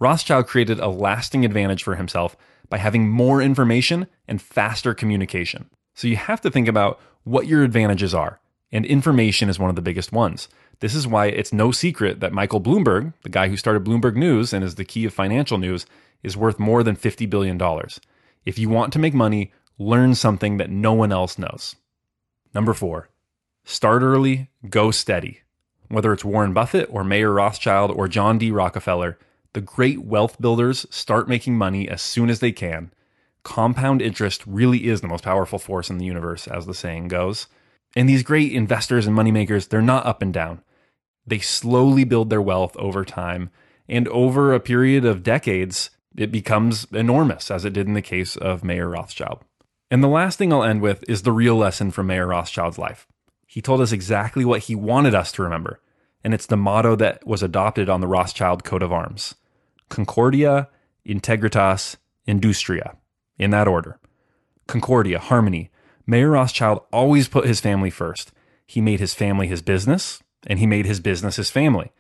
Rothschild created a lasting advantage for himself by having more information and faster communication. So you have to think about what your advantages are, and information is one of the biggest ones. This is why it's no secret that Michael Bloomberg, the guy who started Bloomberg News and is the key of financial news, is worth more than $50 billion. If you want to make money, learn something that no one else knows. Number four, start early, go steady. Whether it's Warren Buffett or Mayer Rothschild or John D. Rockefeller, the great wealth builders start making money as soon as they can. Compound interest really is the most powerful force in the universe, as the saying goes. And these great investors and moneymakers, they're not up and down. They slowly build their wealth over time. And over a period of decades, it becomes enormous, as it did in the case of Mayer Rothschild. And the last thing I'll end with is the real lesson from Mayer Rothschild's life. He told us exactly what he wanted us to remember, and it's the motto that was adopted on the Rothschild coat of arms Concordia, Integritas, Industria, in that order. Concordia, harmony. Mayer Rothschild always put his family first. He made his family his business, and he made his business his family.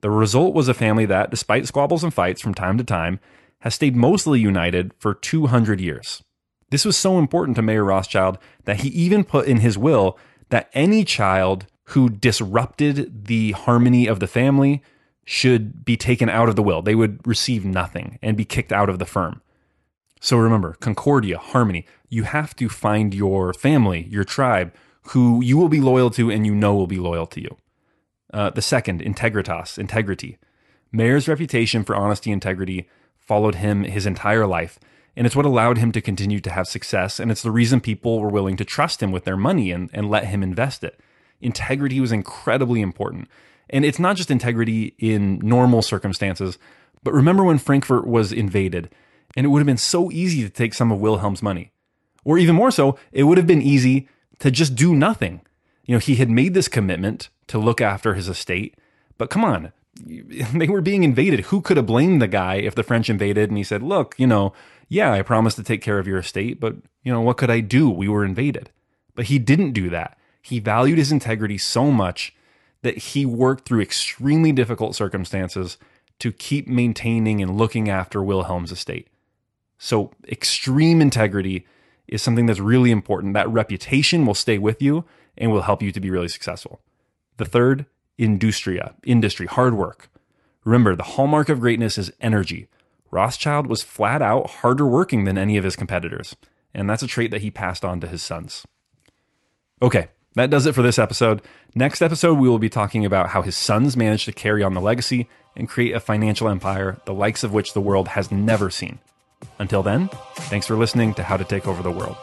The result was a family that, despite squabbles and fights from time to time, has stayed mostly united for 200 years. This was so important to Mayer Rothschild that he even put in his will that any child who disrupted the harmony of the family should be taken out of the will. They would receive nothing and be kicked out of the firm. So remember, concordia, harmony. You have to find your family, your tribe, who you will be loyal to and you know will be loyal to you. Uh, the second, integritas, integrity. Mayer's reputation for honesty and integrity followed him his entire life, and it's what allowed him to continue to have success, and it's the reason people were willing to trust him with their money and, and let him invest it. Integrity was incredibly important. And it's not just integrity in normal circumstances, but remember when Frankfurt was invaded, and it would have been so easy to take some of Wilhelm's money. Or even more so, it would have been easy to just do nothing. You know, he had made this commitment to look after his estate, but come on, they were being invaded. Who could have blamed the guy if the French invaded and he said, Look, you know, yeah, I promised to take care of your estate, but, you know, what could I do? We were invaded. But he didn't do that. He valued his integrity so much that he worked through extremely difficult circumstances to keep maintaining and looking after Wilhelm's estate. So, extreme integrity is something that's really important. That reputation will stay with you and will help you to be really successful. The third, industria, industry, hard work. Remember, the hallmark of greatness is energy. Rothschild was flat out harder working than any of his competitors, and that's a trait that he passed on to his sons. Okay, that does it for this episode. Next episode, we will be talking about how his sons managed to carry on the legacy and create a financial empire, the likes of which the world has never seen. Until then, thanks for listening to How to Take Over the World.